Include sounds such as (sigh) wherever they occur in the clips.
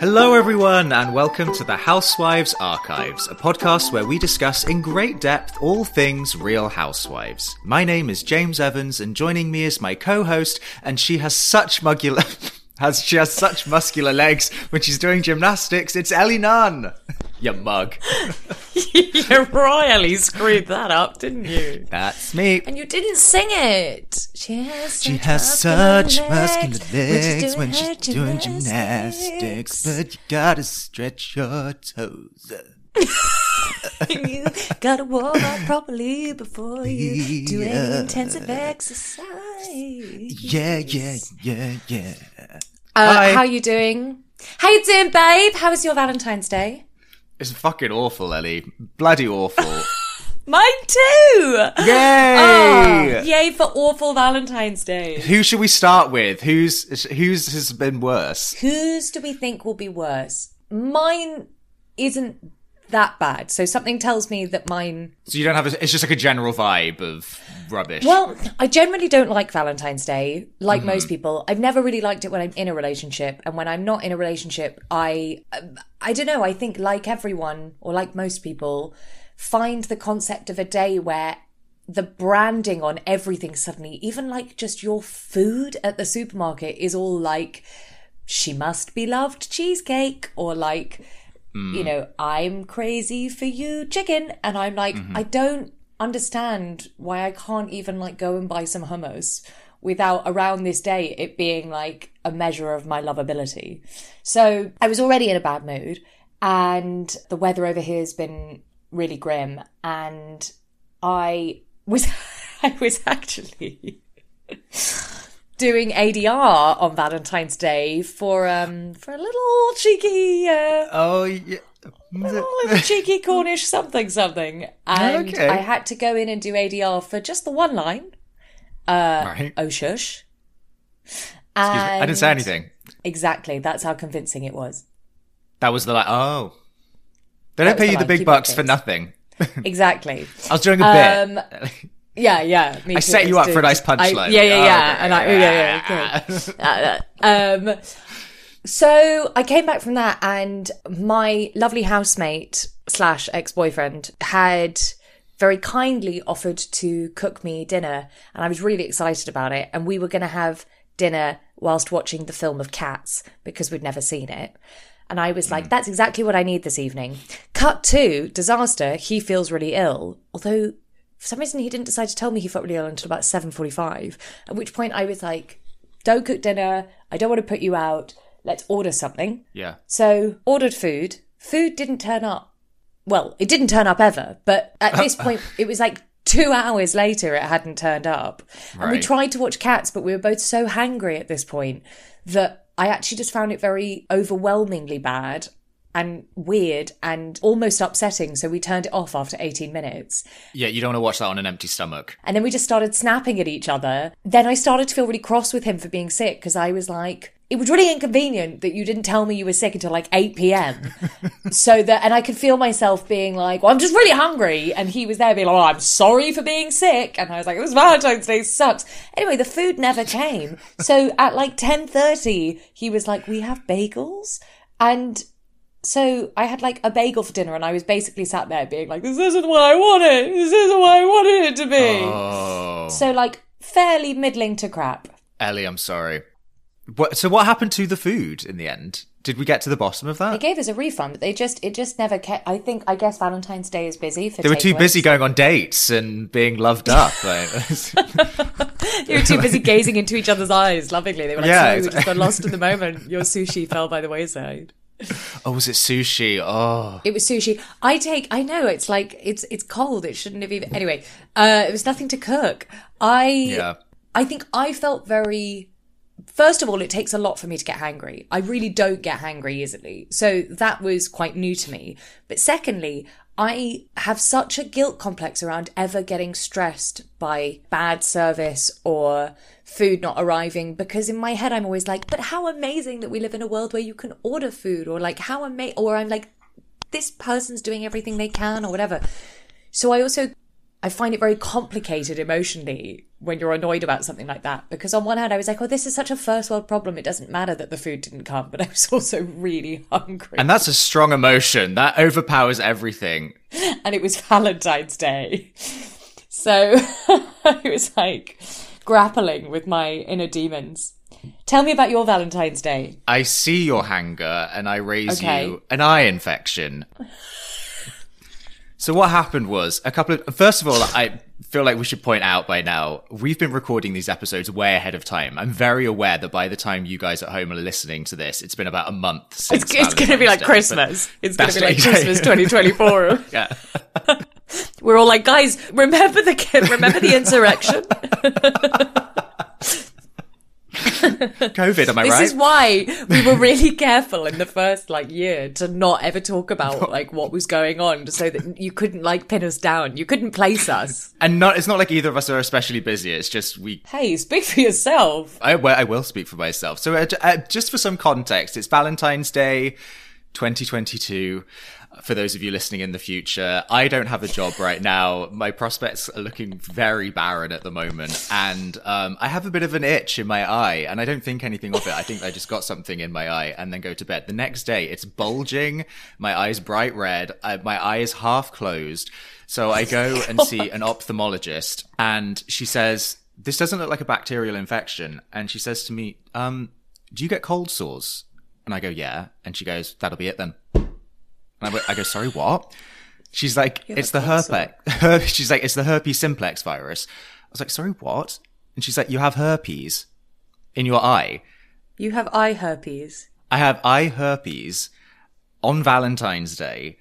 Hello, everyone, and welcome to the Housewives Archives, a podcast where we discuss in great depth all things Real Housewives. My name is James Evans, and joining me is my co-host, and she has such muscular, (laughs) has she has such muscular legs when she's doing gymnastics. It's Ellie Nunn. (laughs) you mug. (laughs) (laughs) you royally screwed that up, didn't you? That's me. And you didn't sing it. She has such, She has muscular such legs muscular legs when she's her doing gymnastics, but you gotta stretch your toes. (laughs) you gotta warm up properly before you do any intensive exercise. Yeah, yeah, yeah, yeah. Uh, how you doing? How you doing, babe? How was your Valentine's Day? It's fucking awful, Ellie. Bloody awful. (laughs) Mine too. Yay! Oh, yay for awful Valentine's Day. Who should we start with? Who's whose has been worse? Whose do we think will be worse? Mine isn't that bad. So something tells me that mine So you don't have a, it's just like a general vibe of rubbish. Well, I generally don't like Valentine's Day, like most people. I've never really liked it when I'm in a relationship, and when I'm not in a relationship, I, um, I don't know. I think like everyone or like most people, find the concept of a day where the branding on everything suddenly, even like just your food at the supermarket, is all like she must be loved cheesecake or like Mm. you know i'm crazy for you chicken. And i'm like mm-hmm. i don't understand why i can't even like go and buy some hummus without around this day it being like a measure of my lovability. So i was already in a bad mood and the weather over here has been really grim. And i was (laughs) i was actually doing ADR on Valentine's Day for um for a little cheeky uh oh yeah. little (laughs) cheeky Cornish something something. And Okay. I had to go in and do ADR for just the one line. Uh Right. oh shush. Excuse me. I didn't say anything. Exactly. That's how convincing it was. That was the like oh. They don't pay the you the big bucks for nothing. (laughs) Exactly. I was doing a Um, bit. (laughs) Yeah, yeah. Me I set you up for a nice punchline. Yeah, yeah, Oh, yeah. And I, yeah, yeah, good. (laughs) Uh, um, so I came back from that, and my lovely housemate slash ex boyfriend had very kindly offered to cook me dinner, and I was really excited about it. And we were going to have dinner whilst watching the film of Cats because we'd never seen it. And I was like, that's exactly what I need this evening. Cut to disaster. He feels really ill, although for some reason he didn't decide to tell me he felt really ill until about 7.45 at which point i was like don't cook dinner. I don't want to put you out. Let's order something. Yeah. so ordered food. Food didn't turn up. Well it didn't turn up ever but at this (laughs) point it was like two hours later it hadn't turned up. And we tried to watch cats but we were both so hangry at this point that i actually just found it very overwhelmingly bad and weird and almost upsetting so we turned it off after 18 minutes Yeah, you don't want to watch that on an empty stomach. and then we just started snapping at each other. Then I started to feel really cross with him for being sick because I was like, it was really inconvenient that you didn't tell me you were sick until like 8 p.m. (laughs) so that, and I could feel myself being like, well, I'm just really hungry. And he was there being like, oh, I'm sorry for being sick. And I was like, this Valentine's Day sucks. Anyway, the food never came. So at like 10.30, he was like, we have bagels. And so I had like a bagel for dinner and I was basically sat there being like, this isn't what I wanted. This isn't what I wanted it to be. Oh. So like fairly middling to crap. Ellie, I'm sorry. What, so what happened to the food in the end? Did we get to the bottom of that? They gave us a refund, but they just it just never kept. I think I guess Valentine's Day is busy for. They were too busy going on dates and being loved up. (laughs) like- (laughs) You were too busy gazing into each other's eyes lovingly. They were like, Yeah, sorry, we just got (laughs) lost in the moment. Your sushi fell by the wayside. Oh, was it sushi? Oh, It was sushi. I take. I know it's like it's it's cold. It shouldn't have even. Anyway, uh, it was nothing to cook. I yeah. I think I felt very. First of all, it takes a lot for me to get hangry. I really don't get hangry easily. So that was quite new to me. But secondly, I have such a guilt complex around ever getting stressed by bad service or food not arriving because in my head I'm always like, but how amazing that we live in a world where you can order food or like how ama- or I'm like, this person's doing everything they can or whatever. So I also I find it very complicated emotionally when you're annoyed about something like that. Because on one hand, I was like, oh, this is such a first world problem. It doesn't matter that the food didn't come. But I was (laughs) also really hungry. And that's a strong emotion. That overpowers everything. (laughs) and it was Valentine's Day. (laughs) So it was like grappling with my inner demons. Tell me about your Valentine's Day. I see your hanger and I raise Okay. you an eye infection. so what happened was a couple of first of all, I feel like we should point out by now we've been recording these episodes way ahead of time. I'm very aware that by the time you guys at home are listening to this, it's been about a month since It's, it's going to be like Day, Christmas. It's going to be like like- (laughs) Christmas 2024. (laughs) Yeah. (laughs) We're all like, guys, remember the remember the insurrection. (laughs) COVID, am I This right? This is why we were really careful in the first like year to not ever talk about like what was going on, so that you couldn't like pin us down. You couldn't place us. and not it's not like either of us are especially busy. It's just we Hey, speak for yourself. I, well, I will speak for myself. So, uh, uh, just for some context, it's Valentine's Day 2022. For those of you listening in the future, I don't have a job right now. My prospects are looking very barren at the moment. And um, I have a bit of an itch in my eye, and I don't think anything of it. I think I just got something in my eye and then go to bed. The next day, it's bulging. My eye's bright red. I, my eye is half closed. So I go and (laughs) see an ophthalmologist, and she says, this doesn't look like a bacterial infection. And she says to me, um, do you get cold sores? And I go, yeah. And she goes, that'll be it then. And I, went- I go, sorry, what? She's like, it's the herpes. Her, (laughs) she's like, it's the herpes simplex virus. I was like, sorry, what? And she's like, you have herpes in your eye. You have eye herpes. I have eye herpes on Valentine's Day.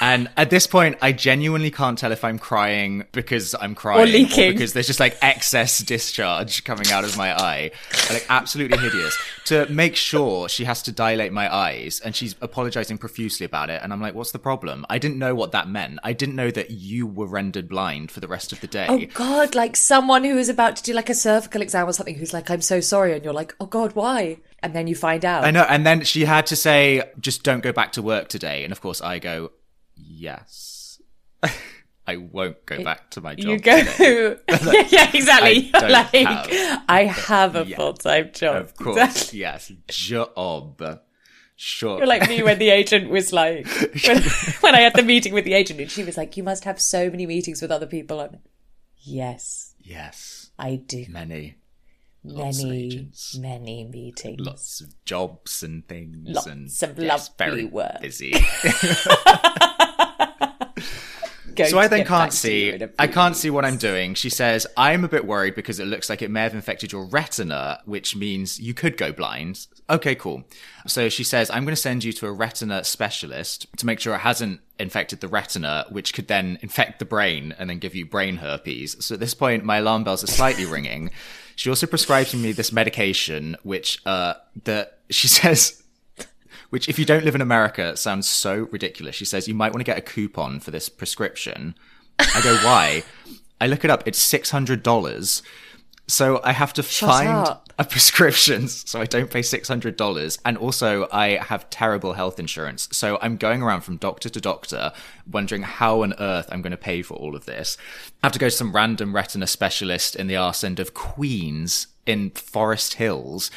And at this point, I genuinely can't tell if I'm crying because I'm crying or leaking. because there's just like excess discharge coming out of my eye. Like absolutely hideous. To make sure she has to dilate my eyes and she's apologizing profusely about it. And I'm like, what's the problem? I didn't know what that meant. I didn't know that you were rendered blind for the rest of the day. Oh God, like someone who is about to do like a cervical exam or something who's like, I'm so sorry. And you're like, oh God, why? And then you find out. I know. And then she had to say, just don't go back to work today. And of course, I go, yes. (laughs) I won't go back to my job. You go, today." (laughs) yeah, exactly. I like, have- I have a Yeah. full time job. Of course, Exactly. yes. Job. Sure. You're like me when the agent was like, (laughs) when, when I had the meeting with the agent, and she was like, "You must have so many meetings with other people." And yes, yes. I do. Many. Lots Many, many meetings. Lots of jobs and things. Lots and of yes, lovely very work. busy. (laughs) (laughs) So I then can't back to you see. I can't see what I'm doing. She says I'm a bit worried because it looks like it may have infected your retina, which means you could go blind. Okay, cool. So she says I'm going to send you to a retina specialist to make sure it hasn't infected the retina, which could then infect the brain and then give you brain herpes. So at this point, my alarm bells are slightly ringing. She also prescribes me this medication, which uh, that she (laughs) says which if you don't live in America sounds so ridiculous. She says you might want to get a coupon for this prescription. I go, why? I look it up. It's six hundred dollars. So I have to find up. A prescription so I don't pay six hundred dollars. And also I have terrible health insurance. So I'm going around from doctor to doctor wondering how on earth I'm going to pay for all of this. I have to go to some random retina specialist in the arse end of Queens in Forest Hills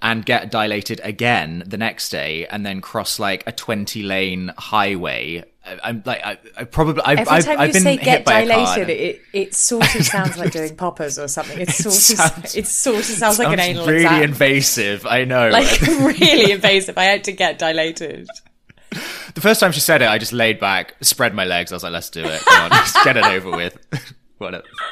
and get dilated again the next day and then cross like a 20 lane highway. I'm like, I, I probably, I've, Every I've, time I've you been say get by a car. dilated, it, it sort of sounds like doing (laughs) poppers or something. It (laughs) sort of sounds- it sort of sounds like an anal really exam. invasive. I know. (laughs) like really invasive. I had to get dilated. the first time she said it, I just laid back, spread my legs. I was like, let's do it. Come on, just get it over with.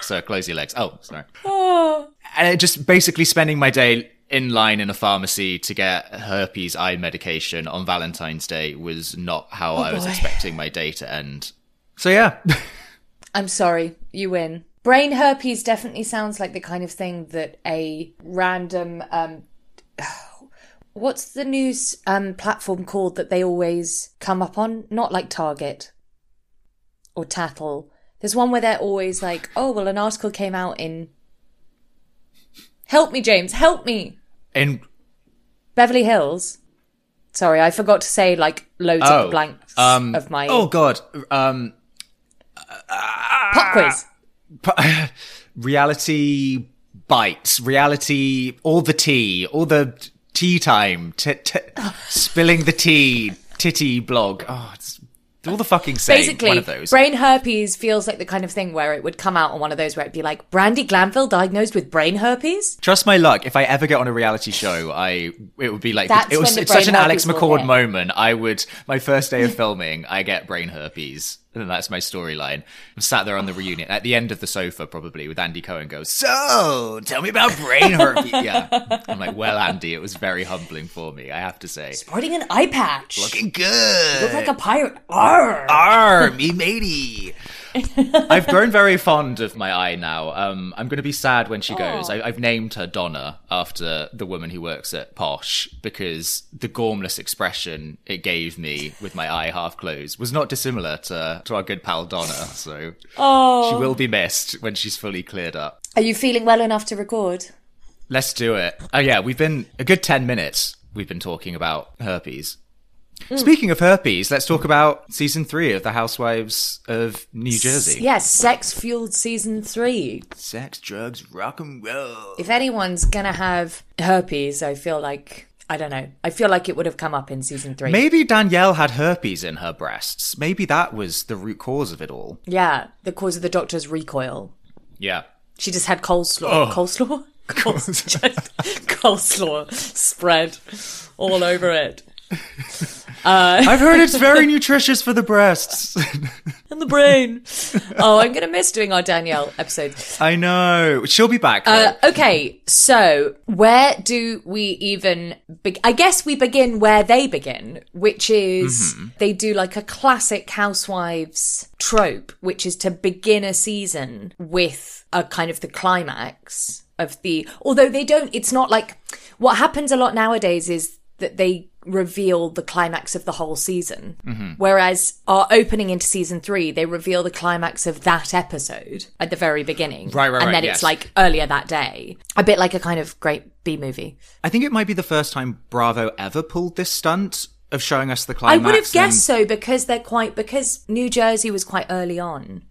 So close your legs. Oh, sorry. Oh, and just basically spending my day in line in a pharmacy to get herpes eye medication on Valentine's Day was not how I was boy. expecting my day to end. So yeah, (laughs) I'm sorry, you win. Brain herpes definitely sounds like the kind of thing that a random um (sighs) what's the news um platform called that they always come up on? Not like Target or Tattle. There's one where they're always like, "Oh, well an article came out in Help me, James, help me. in Beverly Hills. Sorry, I forgot to say like loads of oh the blanks um of my oh god um pop quiz. (laughs) pu- reality bites, reality, all the tea, all the tea time, t- t- (laughs) spilling the tea, titty blog. Oh, it's all the fucking same. Basically, one of those. brain herpes feels like the kind of thing where it would come out on one of those where it'd be like Brandi Glanville diagnosed with brain herpes. Trust my luck. If I ever get on a reality show, I it would be like That's it was it's such an Alex McCord moment. I would my first day of filming, I get brain herpes, and that's my storyline. I'm sat there on the reunion at the end of the sofa, probably with Andy Cohen. Goes, so tell me about brain (laughs) herpes. yeah, I'm like, well, Andy, it was very humbling for me. I have to say, Sporting an eye patch. looking good. Look like a pirate. Arr. Arr, me matey. (laughs) I've grown very fond of my eye now. Um, I'm going to be sad when she goes. I, I've named her Donna after the woman who works at Posh because the gormless expression it gave me with my eye half closed was not dissimilar to, to our good pal Donna. So Oh. she will be missed when she's fully cleared up. Are you feeling well enough to record? Let's do it. Oh yeah, we've been a good 10 minutes. We've been talking about herpes. Mm. Speaking of herpes, let's talk about season three of The Housewives of New Jersey. Yes, sex fueled season three. Sex, drugs, rock and roll. If anyone's gonna have herpes, I feel like I don't know. I feel like it would have come up in season three. Maybe Danielle had herpes in her breasts. Maybe that was the root cause of it all. Yeah, the cause of the doctor's recoil. Yeah. She just had coleslaw. Oh. Coleslaw? (laughs) Cole- (laughs) coleslaw spread all over it. (laughs) I've heard it's very (laughs) nutritious for the breasts. And the brain. oh, I'm going to miss doing our Danielle episodes. I know. She'll be back. Uh, okay, so where do we even be- I guess we begin where they begin, which is they do like a classic housewives trope, which is to begin a season with a kind of the climax of the although they don't it's not like what happens a lot nowadays is that they reveal the climax of the whole season. Whereas our opening into season three, they reveal the climax of that episode at the very beginning. Right, right, And right, then yes. it's like earlier that day. A bit like a kind of great B movie. I think it might be the first time Bravo ever pulled this stunt of showing us the climax. I would have and- guessed so because they're quite, because New Jersey was quite early on.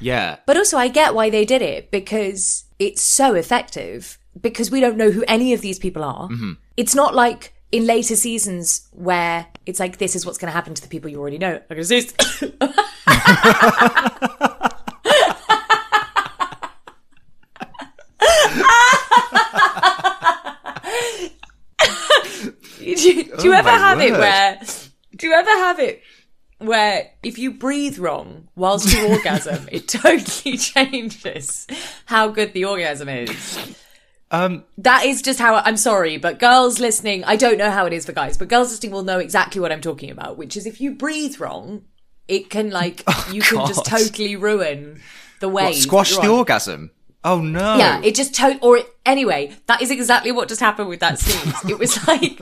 Yeah. But also, I get why they did it because it's so effective. Because we don't know who any of these people are. Mm-hmm. It's not like in later seasons where it's like this is what's going to happen to the people you already know. Like, is this- do you, do you Oh ever my have it where? Do you ever have it where if you breathe wrong whilst you orgasm, it (laughs) totally changes how good the orgasm is. Um, That is just how I'm sorry, but girls listening, I don't know how it is for guys, but girls listening will know exactly what I'm talking about, which is if you breathe wrong, it can like (laughs) you can just totally ruin the way what, squash the orgasm. Oh no. Yeah, it just to or it, anyway, that is exactly what just happened with that sneeze. (laughs) It was like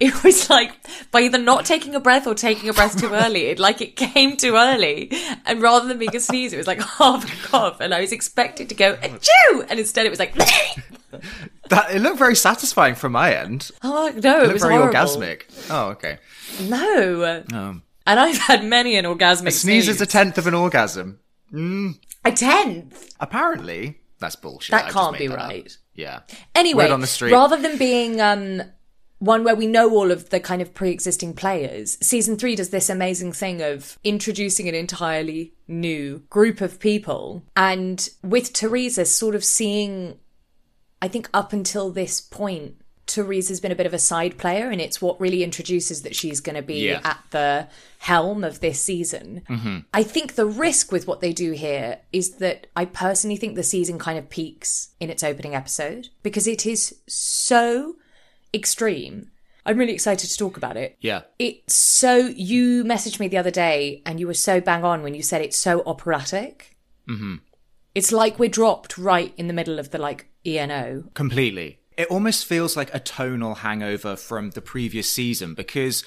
it was like by either not taking a breath or taking a breath too (laughs) early. It like it came too early, and rather than being a sneeze, it was like half a cough, and I was expected to go achoo, and instead it was like (laughs) that, it looked very satisfying from my end. oh no, It it looked was very horrible. orgasmic. Oh, okay. No, Um, and I've had many an orgasmic sneeze sneeze. is a tenth of an orgasm. a tenth. Apparently, that's bullshit. That I can't be that up. right. Yeah. Anyway, Word on the street. rather than being um, one where we know all of the kind of pre-existing players, season three does this amazing thing of introducing an entirely new group of people, and with Teresa sort of seeing, I think up until this point. Teresa's been a bit of a side player, and it's what really introduces that she's going to be Yeah. at the helm of this season. I think the risk with what they do here is that I personally think the season kind of peaks in its opening episode because it is so extreme. I'm really excited to talk about it. Yeah. It's so, you messaged me the other day and you were so bang on when you said it's so operatic. Mm-hmm. It's like we're dropped right in the middle of the like ENO. Completely. It almost feels like a tonal hangover from the previous season because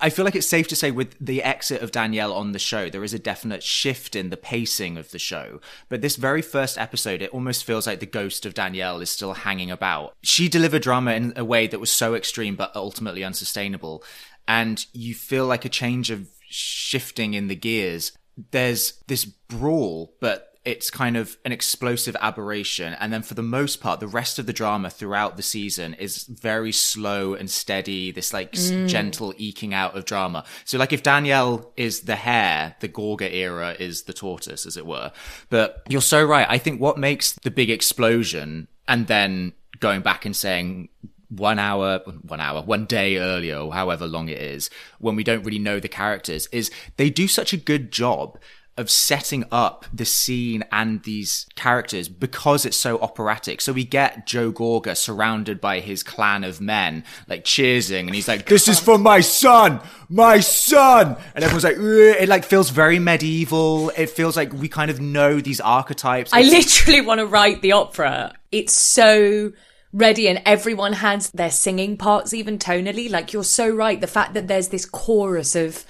I feel like it's safe to say with the exit of Danielle on the show, there is a definite shift in the pacing of the show. But this very first episode, it almost feels like the ghost of Danielle is still hanging about. She delivered drama in a way that was so extreme but ultimately unsustainable. And you feel like a change of shifting in the gears. There's this brawl, but it's kind of an explosive aberration. And then for the most part, the rest of the drama throughout the season is very slow and steady, this like mm. gentle eking out of drama. So like if Danielle is the hare, the Gorga era is the tortoise, as it were. But you're so right. I think what makes the big explosion and then going back and saying one hour, one hour, one day earlier, or however long it is, when we don't really know the characters, is they do such a good job of setting up the scene and these characters because it's so operatic. So we get Joe Gorga surrounded by his clan of men, like cheersing, and he's like, "This is for my son, my son," and everyone's like, Ugh. "It like feels very medieval. It feels like we kind of know these archetypes." I literally want to write the opera. It's so ready and everyone has their singing parts even tonally like you're so right the fact that there's this chorus of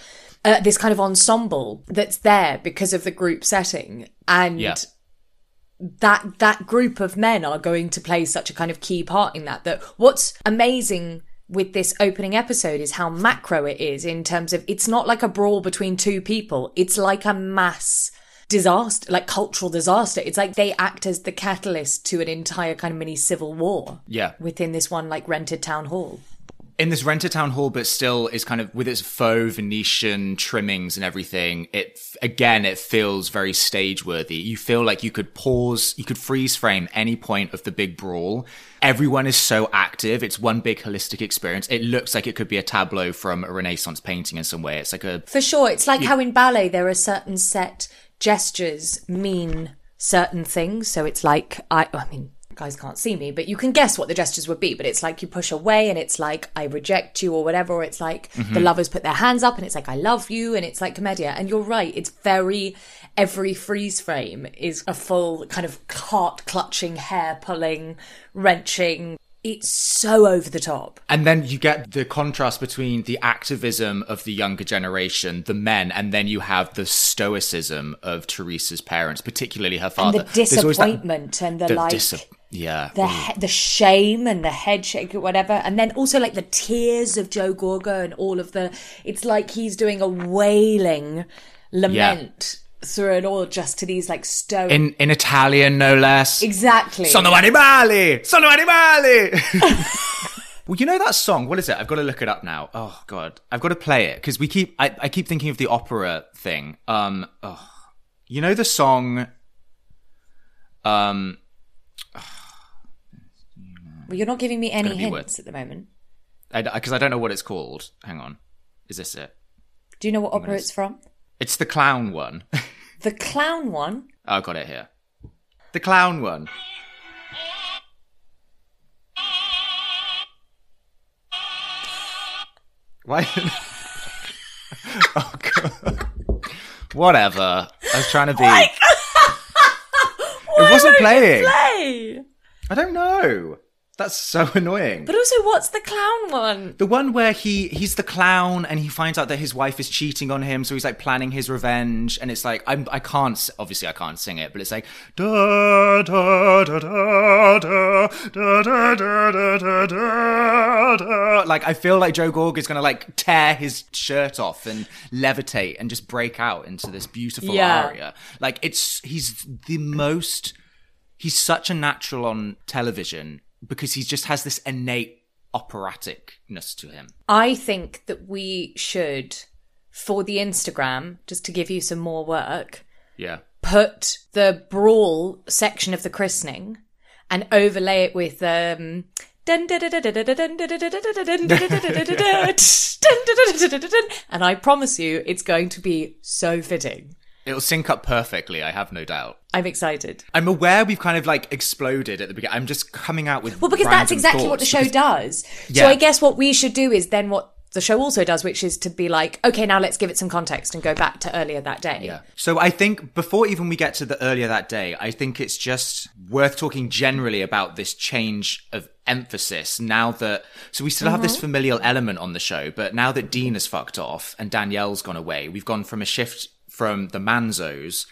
uh, this kind of ensemble that's there because of the group setting. And yeah. that that group of men are going to play such a kind of key part in that that what's amazing with this opening episode is how macro it is in terms of it's not like a brawl between two people. It's like a mass disaster like cultural disaster. It's like they act as the catalyst to an entire kind of mini civil war yeah. within this one like rented town hall in this rented town hall, but still is kind of with its faux Venetian trimmings and everything. It again, it feels very stage worthy. You feel like you could pause, you could freeze frame any point of the big brawl. Everyone is so active. It's one big holistic experience. It looks like it could be a tableau from a Renaissance painting in some way. It's like a for sure. It's like you, how in ballet there are certain set gestures mean certain things. So it's like I, I mean guys can't see me, but you can guess what the gestures would be. But it's like you push away and it's like, I reject you or whatever. Or it's like mm-hmm. the lovers put their hands up and it's like, I love you. And it's like commedia. And you're right. It's very, every freeze frame is a full kind of heart clutching, hair pulling, wrenching, it's so over the top. And then you get the contrast between the activism of the younger generation, the men, and then you have the stoicism of Teresa's parents, particularly her father. And the disappointment that, and the, the like. Dis- yeah. The he- the shame and the head shake or whatever. And then also like the tears of Joe Gorga and all of the it's like he's doing a wailing lament. Yeah. Through it all, just to these like stone in in Italian, no less. Exactly. Sono animali, sono animali. (laughs) Well, you know that song. What is it? I've got to look it up now. Oh God, I've got to play it because we keep. I, I keep thinking of the opera thing. Um, oh, you know the song. Um, well, you're not giving me any hints at the moment. Because I, I, don't know what it's called. Hang on. Is this it? Do you know what opera it's from? It's the clown one. (laughs) the clown one? Oh, I got it here. The clown one. Why? (laughs) oh god. Whatever. I was trying to be. (laughs) it wasn't playing. Play? I don't know. That's so (laughs) annoying. But also, what's the clown one? The one where he he's the clown and he finds out that his wife is cheating on him, so he's like planning his revenge. And it's like I'm I can't obviously I can't sing it, but it's like da da da da da da da da da da da. Like I feel like Joe Gorg is gonna like tear his shirt off and levitate and just break out into this beautiful yeah. aria. Like it's he's the most. He's such a natural on television because he just has this innate operaticness to him. I think that we should, for the Instagram, just to give you some more work, yeah, put the brawl section of the christening and overlay it with um and I promise you it's going to be so fitting. It'll sync up perfectly, I have no doubt. I'm excited. I'm aware we've kind of like exploded at the beginning. I'm just coming out with Well, because that's exactly what the show because... does. Yeah. So I guess what we should do is then what the show also does, which is to be like, okay, now let's give it some context and go back to earlier that day. Yeah. So I think before even we get to the earlier that day, I think it's just worth talking generally about this change of emphasis now that so we still mm-hmm. have this mm-hmm. familial element on the show but now that dina has fucked off and danielle's gone away we've gone from a shift from the Manzos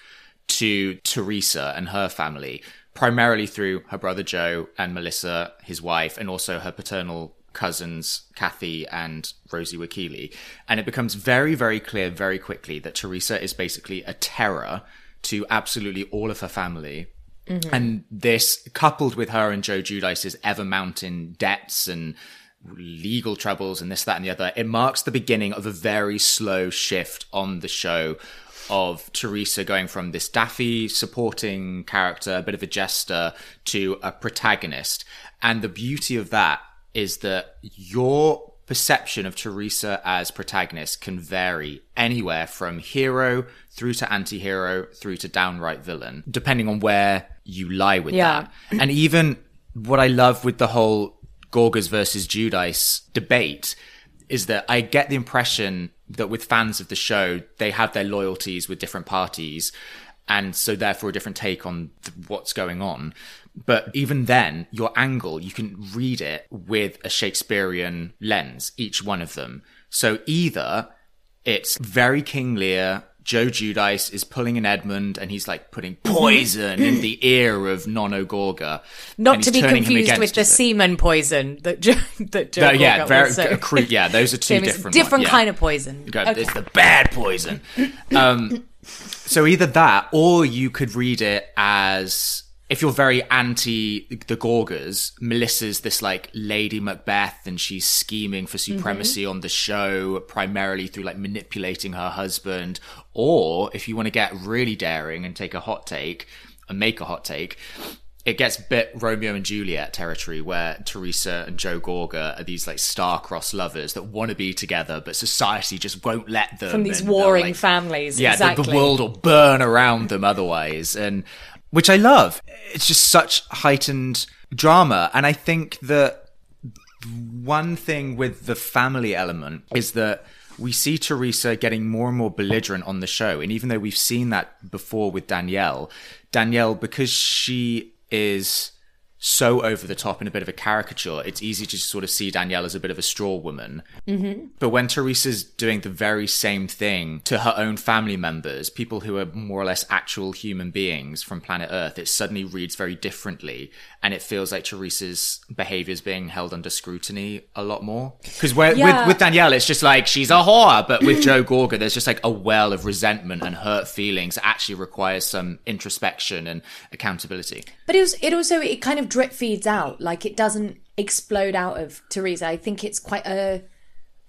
to Teresa and her family, primarily through her brother Joe and Melissa, his wife, and also her paternal cousins, Kathy and Rosie Wakile. And it becomes very, very clear very quickly that Teresa is basically a terror to absolutely all of her family. Mm-hmm. And this, coupled with her and Joe Giudice's ever mounting debts and legal troubles and this, that, and the other, it marks the beginning of a very slow shift on the show of Teresa going from this daffy supporting character, a bit of a jester, to a protagonist. And the beauty of that is that your perception of Teresa as protagonist can vary anywhere from hero through to anti-hero through to downright villain, depending on where you lie with Yeah. that. And even what I love with the whole Gorgas versus Giudice debate is that I get the impression that with fans of the show, they have their loyalties with different parties. And so therefore a different take on th- what's going on. But even then, your angle, you can read it with a Shakespearean lens, each one of them. So either it's very King Lear. Joe Giudice is pulling an Edmund and he's like putting poison in the (gasps) ear of Nono Gorga. Not to be confused with the semen poison that Joe, (laughs) that Joe No, yeah, very, cre- yeah, those are (laughs) two different different ones, yeah. kind of poison. Okay. It's the bad poison. Um, (laughs) so either that, or you could read it as if you're very anti the Gorgas, Melissa's this like Lady Macbeth, and she's scheming for mm-hmm. supremacy on the show primarily through like manipulating her husband. Or if you want to get really daring and take a hot take and make a hot take. It gets bit Romeo and Juliet territory where Teresa and Joe Gorga are these like star-crossed lovers that want to be together, but society just won't let them. From these warring like, families. yeah, the- the, world will burn around them otherwise, and which I love. It's just such heightened drama, and I think that one thing with the family element is that we see Teresa getting more and more belligerent on the show, and even though we've seen that before with Danielle, Danielle because she is so over the top and a bit of a caricature, it's easy to sort of see Danielle as a bit of a straw woman. Mm-hmm. But when Teresa's doing the very same thing to her own family members, people who are more or less actual human beings from planet Earth, it suddenly reads very differently. And it feels like Teresa's behavior is being held under scrutiny a lot more. Because with, with Danielle, it's just like she's a whore. But with Joe (clears throat) Gorga, there's just like a well of resentment and hurt feelings that actually requires some introspection and accountability. But it was it also it kind of drip feeds out. Like it doesn't explode out of Teresa. I think it's quite a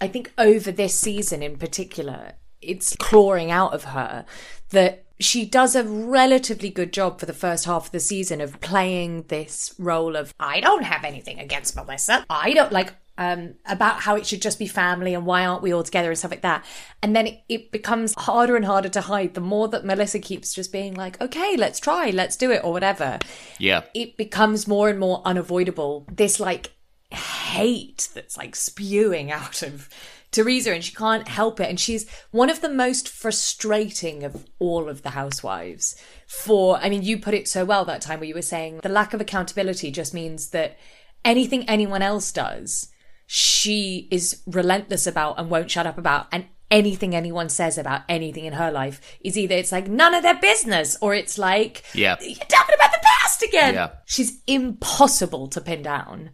I think over this season in particular, it's clawing out of her that she does a relatively good job for the first half of the season of playing this role of I don't have anything against Melissa. I don't like um, about how it should just be family and why aren't we all together and stuff like that. And then it, it becomes harder and harder to hide the more that Melissa keeps just being like, okay, let's try, let's do it, or whatever Yeah. it becomes more and more unavoidable. This like hate that's like spewing out of Teresa, and she can't help it. And she's one of the most frustrating of all of the housewives. For, I mean, you put it so well that time where you were saying the lack of accountability just means that anything anyone else does, she is relentless about and won't shut up about. And anything anyone says about anything in her life is either it's like none of their business or it's like Yeah. you're talking about the past again. Yeah. She's impossible to pin down.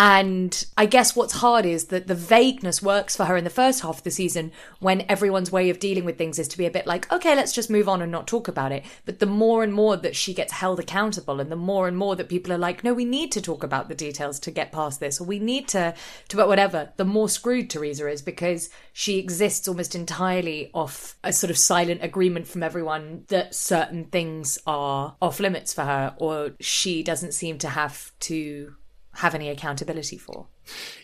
And I guess what's hard is that the vagueness works for her in the first half of the season when everyone's way of dealing with things is to be a bit like, okay, let's just move on and not talk about it. But the more and more that she gets held accountable and the more and more that people are like, no, we need to talk about the details to get past this or we need to, to but whatever, the more screwed Teresa is because she exists almost entirely off a sort of silent agreement from everyone that certain things are off limits for her or she doesn't seem to have to have any accountability for.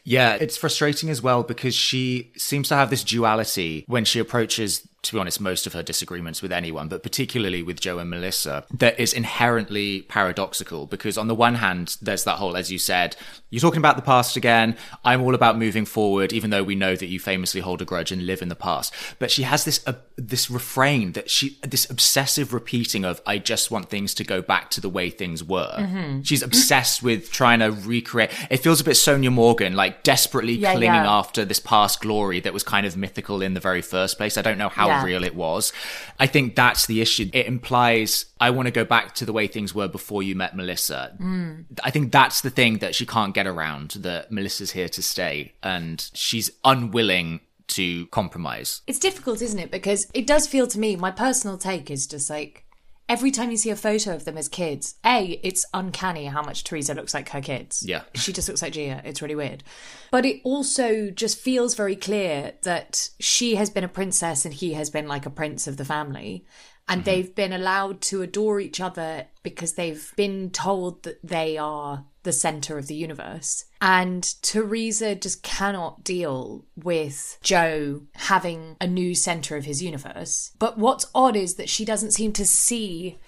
Yeah, it's frustrating as well because she seems to have this duality when she approaches, to be honest, most of her disagreements with anyone, but particularly with Joe and Melissa, that is inherently paradoxical because on the one hand, there's that whole, as you said, you're talking about the past again. I'm all about moving forward, even though we know that you famously hold a grudge and live in the past. But she has this, uh, this refrain that she, this obsessive repeating of, I just want things to go back to the way things were. She's obsessed with trying to recreate. It feels a bit Sonja Morgan, like desperately Yeah, clinging yeah. after this past glory that was kind of mythical in the very first place. I don't know how Yeah. Real it was. I think that's the issue. It implies I want to go back to the way things were before you met Melissa. Mm. I think that's the thing that she can't get around that Melissa's here to stay and she's unwilling to compromise. It's difficult, isn't it? Because it does feel to me, my personal take is just like, every time you see a photo of them as kids, A, it's uncanny how much Teresa looks like her kids. Yeah. She just looks like Gia. It's really weird. But it also just feels very clear that she has been a princess and he has been like a prince of the family. And Mm-hmm. they've been allowed to adore each other because they've been told that they are the center of the universe. And Teresa just cannot deal with Joe having a new center of his universe. But what's odd is that she doesn't seem to see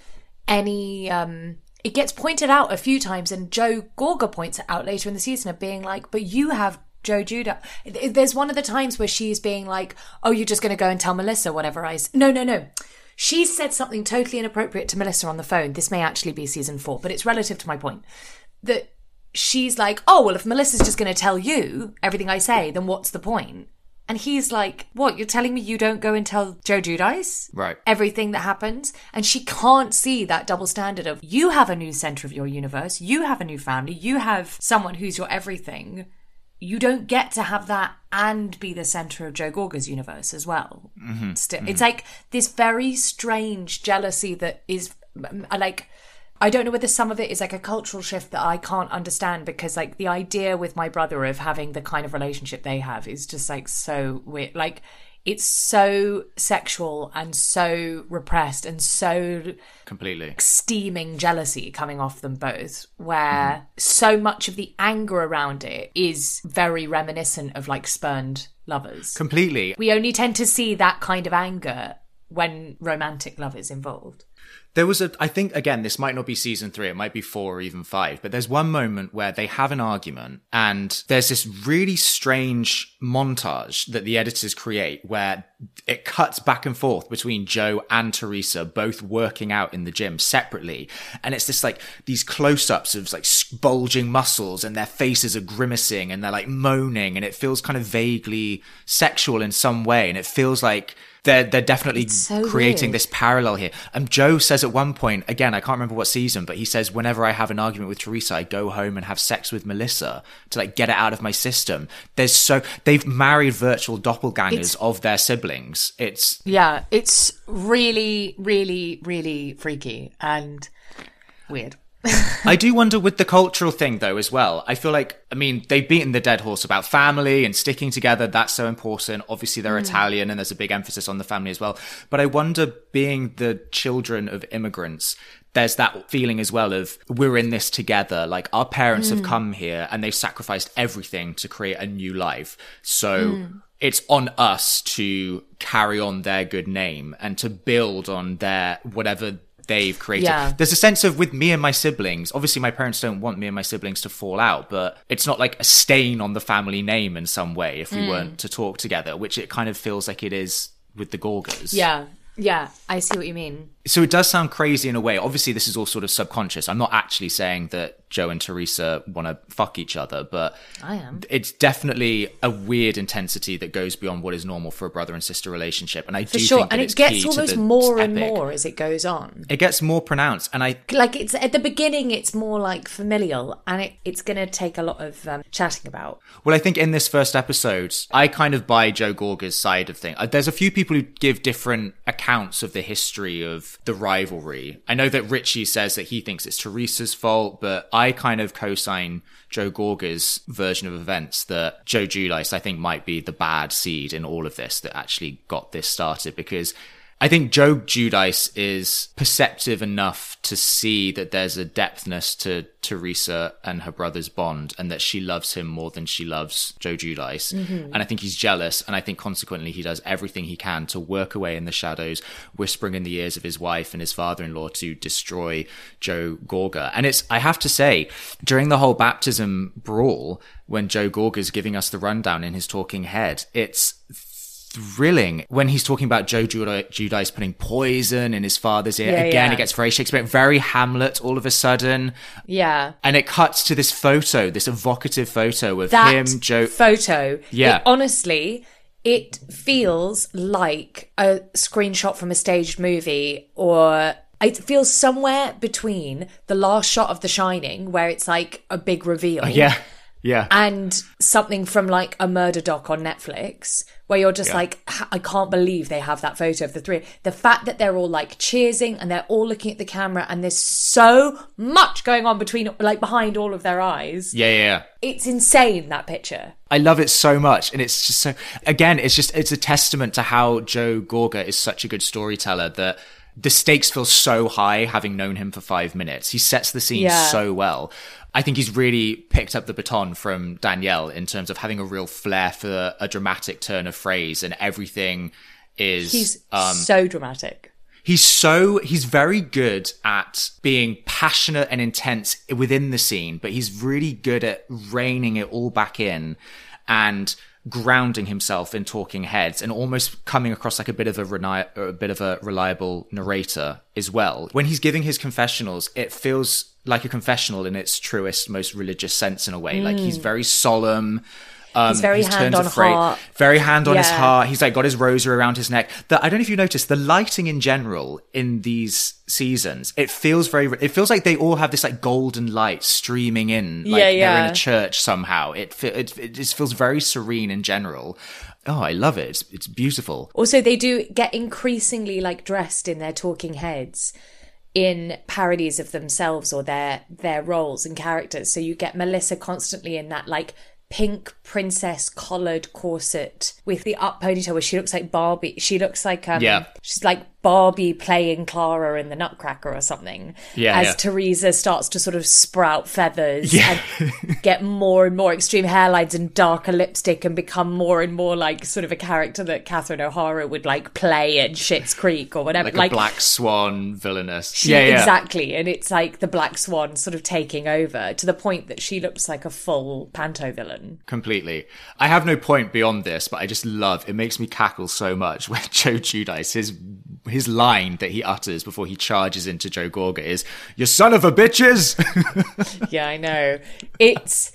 any um it gets pointed out a few times and Joe Gorga points it out later in the season of being like, but you have Joe Judah. There's one of the times where she's being like, oh, you're just going to go and tell Melissa whatever I s-. No, no, no. She said something totally inappropriate to Melissa on the phone. This may actually be season four, but it's relative to my point. That she's like, oh, well, if Melissa's just going to tell you everything I say, then what's the point? And he's like, what? You're telling me you don't go and tell Joe Giudice? Right. Everything that happens? And she can't see that double standard of you have a new center of your universe, you have a new family, you have someone who's your everything. You don't get to have that and be the center of Joe Gorga's universe as well. Mm-hmm. Still, mm-hmm. It's like this very strange jealousy that is like. I don't know whether some of it is like a cultural shift that I can't understand because like the idea with my brother of having the kind of relationship they have is just like so weird. Like it's so sexual and so repressed and so Completely. steaming jealousy coming off them both where mm-hmm. so much of the anger around it is very reminiscent of like spurned lovers. Completely. We only tend to see that kind of anger when romantic love is involved. There was a, I think, again, this might not be season three, it might be four or even five, but there's one moment where they have an argument and there's this really strange montage that the editors create where it cuts back and forth between Joe and Teresa both working out in the gym separately. And it's this like these close ups of like bulging muscles and their faces are grimacing and they're like moaning and it feels kind of vaguely sexual in some way. And it feels like, they're they're definitely so creating weird. this parallel here. And Joe says at one point, again, I can't remember what season, but he says, whenever I have an argument with Teresa, I go home and have sex with Melissa to like get it out of my system. There's so they've married virtual doppelgangers It's- of their siblings. It's Yeah, it's really, really, really freaky and weird. (laughs) I do wonder with the cultural thing though as well. I feel like I mean they've beaten the dead horse about family and sticking together. That's so important. Obviously they're mm. Italian and there's a big emphasis on the family as well. But I wonder being the children of immigrants. There's that feeling as well of we're in this together. Like our parents have mm. come here and they've sacrificed everything to create a new life. So mm. it's on us to carry on their good name and to build on their whatever they've created. Yeah. There's a sense of with me and my siblings, obviously my parents don't want me and my siblings to fall out, but it's not like a stain on the family name in some way if we Mm. weren't to talk together, which it kind of feels like it is with the Gorgas. Yeah, yeah, I see what you mean. So it does sound crazy in a way. Obviously, this is all sort of subconscious. I'm not actually saying that Joe and Teresa want to fuck each other, but I am. it's definitely a weird intensity that goes beyond what is normal for a brother and sister relationship. And I For do sure, think and it gets almost more and more as it goes on. It gets more pronounced, and I Like it's at the beginning, it's more like familial, and it, it's going to take a lot of um, chatting about. Well, I think in this first episode, I kind of buy Joe Gorga's side of things. Uh, There's a few people who give different accounts of the history of the rivalry. I know that Richie says that he thinks it's Teresa's fault, but I kind of co-sign Joe Gorga's version of events that Joe Giudice, I think, might be the bad seed in all of this that actually got this started because I think Joe Giudice is perceptive enough to see that there's a depthness to Teresa and her brother's bond and that she loves him more than she loves Joe Giudice. Mm-hmm. And I think he's jealous. And I think consequently he does everything he can to work away in the shadows, whispering in the ears of his wife and his father in law to destroy Joe Gorga. And it's, I have to say, during the whole baptism brawl, when Joe Gorga's is giving us the rundown in his talking head, it's thrilling when he's talking about Joe Judi- Giudice putting poison in his father's ear. Yeah, Again, yeah. it gets very Shakespeare, very Hamlet all of a sudden. Yeah, And it cuts to this photo, this evocative photo of that him, Joe. photo. Yeah. it- honestly, it feels like a screenshot from a staged movie, or it feels somewhere between the last shot of The Shining, where it's like a big reveal. yeah. Yeah. and something from like a murder doc on Netflix where you're just Yeah. like, I can't believe they have that photo of the three. The fact that they're all like cheersing and they're all looking at the camera and there's so much going on between, like behind all of their eyes. yeah, yeah, yeah. It's insane, that picture. I love it so much. And it's just so, again, it's just, it's a testament to how Joe Gorga is such a good storyteller that the stakes feel so high having known him for five minutes. He sets the scene Yeah. so well. I think he's really picked up the baton from Danielle in terms of having a real flair for a dramatic turn of phrase and everything is He's um, so dramatic. He's so he's very good at being passionate and intense within the scene, but he's really good at reining it all back in and grounding himself in talking heads and almost coming across like a bit of a, reni- a bit of a reliable narrator as well. When he's giving his confessionals, it feels like a confessional in its truest, most religious sense in a way. Like he's mm. very solemn. Um, He's very his hand on heart. Very hand on his heart. He's like got his rosary around his neck. The, I don't know if you noticed the lighting in general in these seasons. It feels very. It feels like they all have this like golden light streaming in. Like Yeah, they're in a church somehow. It it it just feels very serene in general. Oh, I love it. It's, it's beautiful. Also, they do get increasingly like dressed in their talking heads in parodies of themselves or their their roles and characters. So you get Melissa constantly in that like pink princess collared corset with the up ponytail where she looks like Barbie. She looks like um Yeah. she's like Barbie playing Clara in the Nutcracker or something. Yeah, As yeah. Teresa starts to sort of sprout feathers Yeah. and get more and more extreme hairlines and darker lipstick and become more and more like sort of a character that Catherine O'Hara would like play in Schitt's Creek or whatever. Like, a black swan villainous. she, yeah, yeah. exactly. And it's like the Black Swan sort of taking over to the point that she looks like a full panto villain. Completely. I have no point beyond this, but I just love it makes me cackle so much (laughs) when Joe Giudice, his his line that he utters before he charges into Joe Gorga is, You son of a bitches (laughs) yeah, I know. It's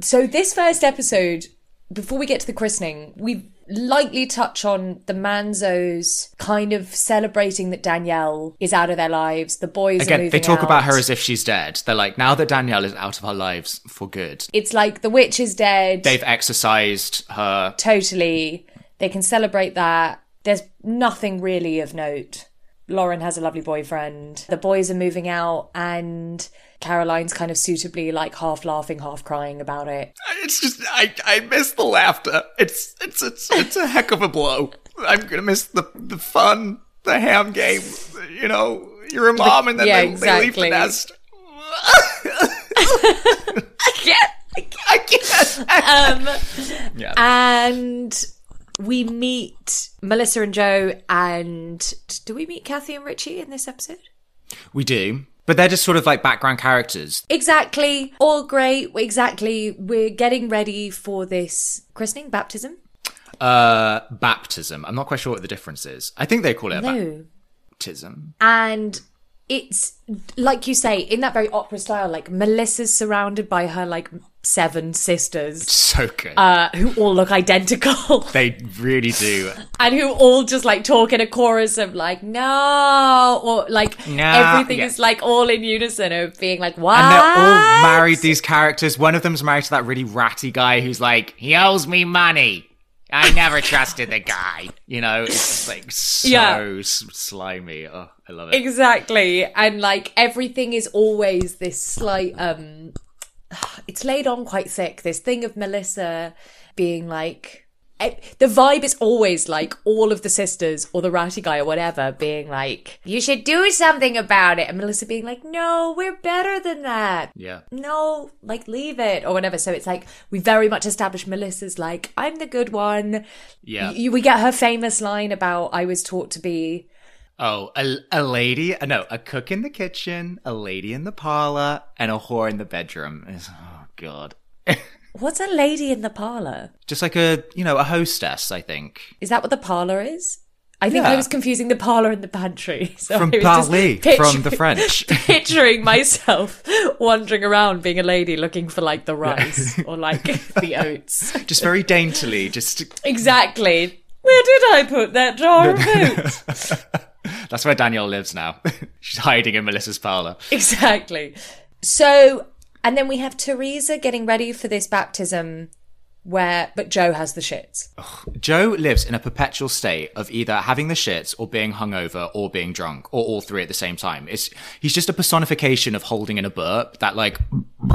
so this first episode, before we get to the christening, we lightly touch on the Manzos kind of celebrating that Danielle is out of their lives. The boys are Again, they talk about her as if she's dead. They're like, now that Danielle is out of our lives for good, It's like the witch is dead. they've exorcised her. totally. They can celebrate that. There's nothing really of note. Lauren has a lovely boyfriend. The boys are moving out, and Caroline's kind of suitably like half laughing, half crying about it. It's just, I, I miss the laughter. It's, it's, it's, it's a heck of a blow. I'm gonna miss the, the fun, the ham game. You know, you're a mom and then yeah, they, they leave the nest. (laughs) (laughs) I can't. I can't. Um, Yeah. and we meet Melissa and Joe, and do we meet Kathy and Richie in this episode? We do. But they're just sort of like background characters. Exactly. All great. Exactly. We're getting ready for this christening, baptism. Uh, baptism. I'm not quite sure what the difference is. I think they call it a No. baptism. and it's like you say in that very opera style like melissa's surrounded by her like seven sisters So good. uh, who all look identical (laughs) they really do. and who all just like talk in a chorus of like no or like No, everything yeah. is like all in unison of being like what And they're all married, these characters. One of them's married to that really ratty guy who's like, he owes me money. I never trusted the guy. You know, it's like so Yeah. s- slimy. Oh, I love it. exactly and like everything is always this slight um (sighs) it's laid on quite thick this thing of melissa being like eh, the vibe is always like all of the sisters or the ratty guy or whatever being like you should do something about it and melissa being like no we're better than that Yeah. no, like leave it or whatever. So it's like we very much establish Melissa's like I'm the good one. Yeah. Y- we get her famous line about I was taught to be Oh, a, a lady, no, a cook in the kitchen, a lady in the parlor, and a whore in the bedroom. It's- Oh, God. (laughs) What's a lady in the parlor? Just like a, you know, a hostess, I think. Is that what the parlor is? I think Yeah. I was confusing the parlor and the pantry. (laughs) So From I was just parler, picturing- from the French. (laughs) picturing myself wandering around being a lady looking for like the rice or like the oats. Just very daintily, just Exactly. Where did I put that jar of oats? That's where Danielle lives now. (laughs) She's hiding in Melissa's parlor. exactly. So And then we have Teresa getting ready for this baptism where but Joe has the shits. Joe lives in a perpetual state of either having the shits or being hungover or being drunk or all three at the same time. It's he's just a personification of holding in a burp that like (laughs)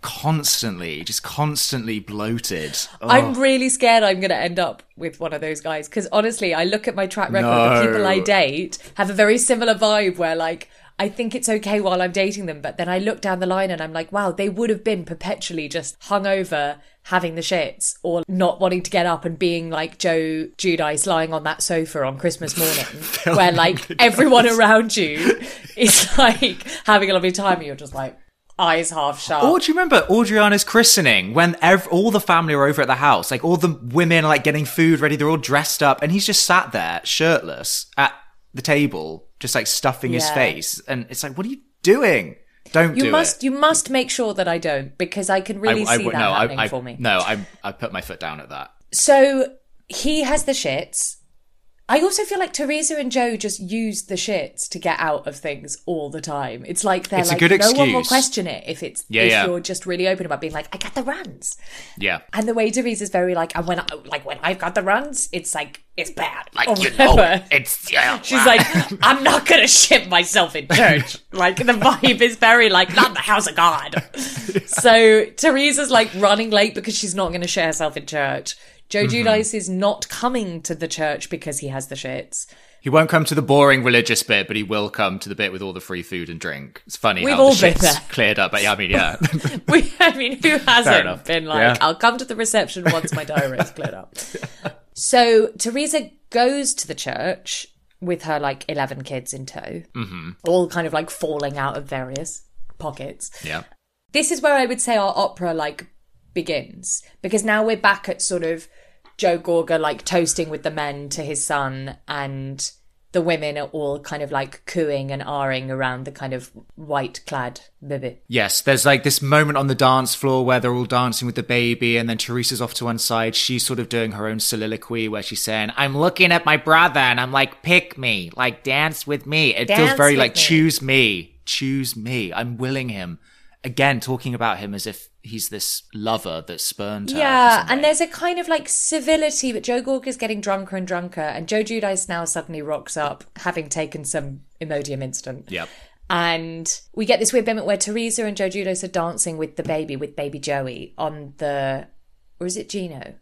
constantly, just constantly bloated. Oh, I'm really scared I'm going to end up with one of those guys because honestly, I look at my track record. The people I date have a very similar vibe where like I think it's okay while I'm dating them, but then I look down the line and I'm like, wow, they would have been perpetually just hungover, having the shits, or not wanting to get up and being like Joe Giudice lying on that sofa on Christmas (laughs) morning, where like everyone around you (laughs) is like having a lovely time, and you're just like eyes half shut. Or do you remember Audriana's christening when ev- all the family are over at the house? Like all the women are like getting food ready, they're all dressed up, and he's just sat there shirtless at the table, just like stuffing his face. And it's like, what are you doing? Don't you do must it. you must make sure that I don't because I can really see would- that no, happening I, I, for me. No, I, I put my foot down at that. So he has the shits. I also feel like Teresa and Joe just use the shits to get out of things all the time. It's like they're It's like no one will question it if it's Yeah, if yeah. you're just really open about being like I got the runs. Yeah. And the way Teresa's very like and when I, like when I've got the runs, it's like it's bad. Like, you know, it's, yeah. (laughs) She's like, I'm not gonna shit myself in church. (laughs) like the vibe is very like, not the house of God. (laughs) So Teresa's like running late because she's not gonna shit herself in church. Joe Mm-hmm. Giudice is not coming to the church because he has the shits. He won't come to the boring religious bit, but he will come to the bit with all the free food and drink. It's funny We've how all the been shit's there. cleared up. But yeah, I mean, yeah. (laughs) We, I mean, who hasn't been like, Yeah. I'll come to the reception once my diary is cleared up. (laughs) So Teresa goes to the church with her like 11 kids in tow, mm-hmm. all kind of like falling out of various pockets. yeah. this is where I would say our opera like begins because now we're back at sort of Joe Gorga like toasting with the men to his son and the women are all kind of like cooing and ahhing around the kind of white clad baby. Yes, there's like this moment on the dance floor where they're all dancing with the baby, and then Teresa's off to one side. She's sort of doing her own soliloquy where she's saying, I'm looking at my brother, and I'm like, pick me, like, dance with me. It feels very like, me. choose me, choose me. I'm willing him. Again, talking about him as if he's this lover that spurned her. Yeah, and there's a kind of like civility, but Joe Gorg is getting drunker and drunker, and Joe Giudice now suddenly rocks up, having taken some Imodium instant. Yep. And we get this weird moment where Teresa and Joe Giudice are dancing with the baby, with baby Joey, on the. Or is it Gino?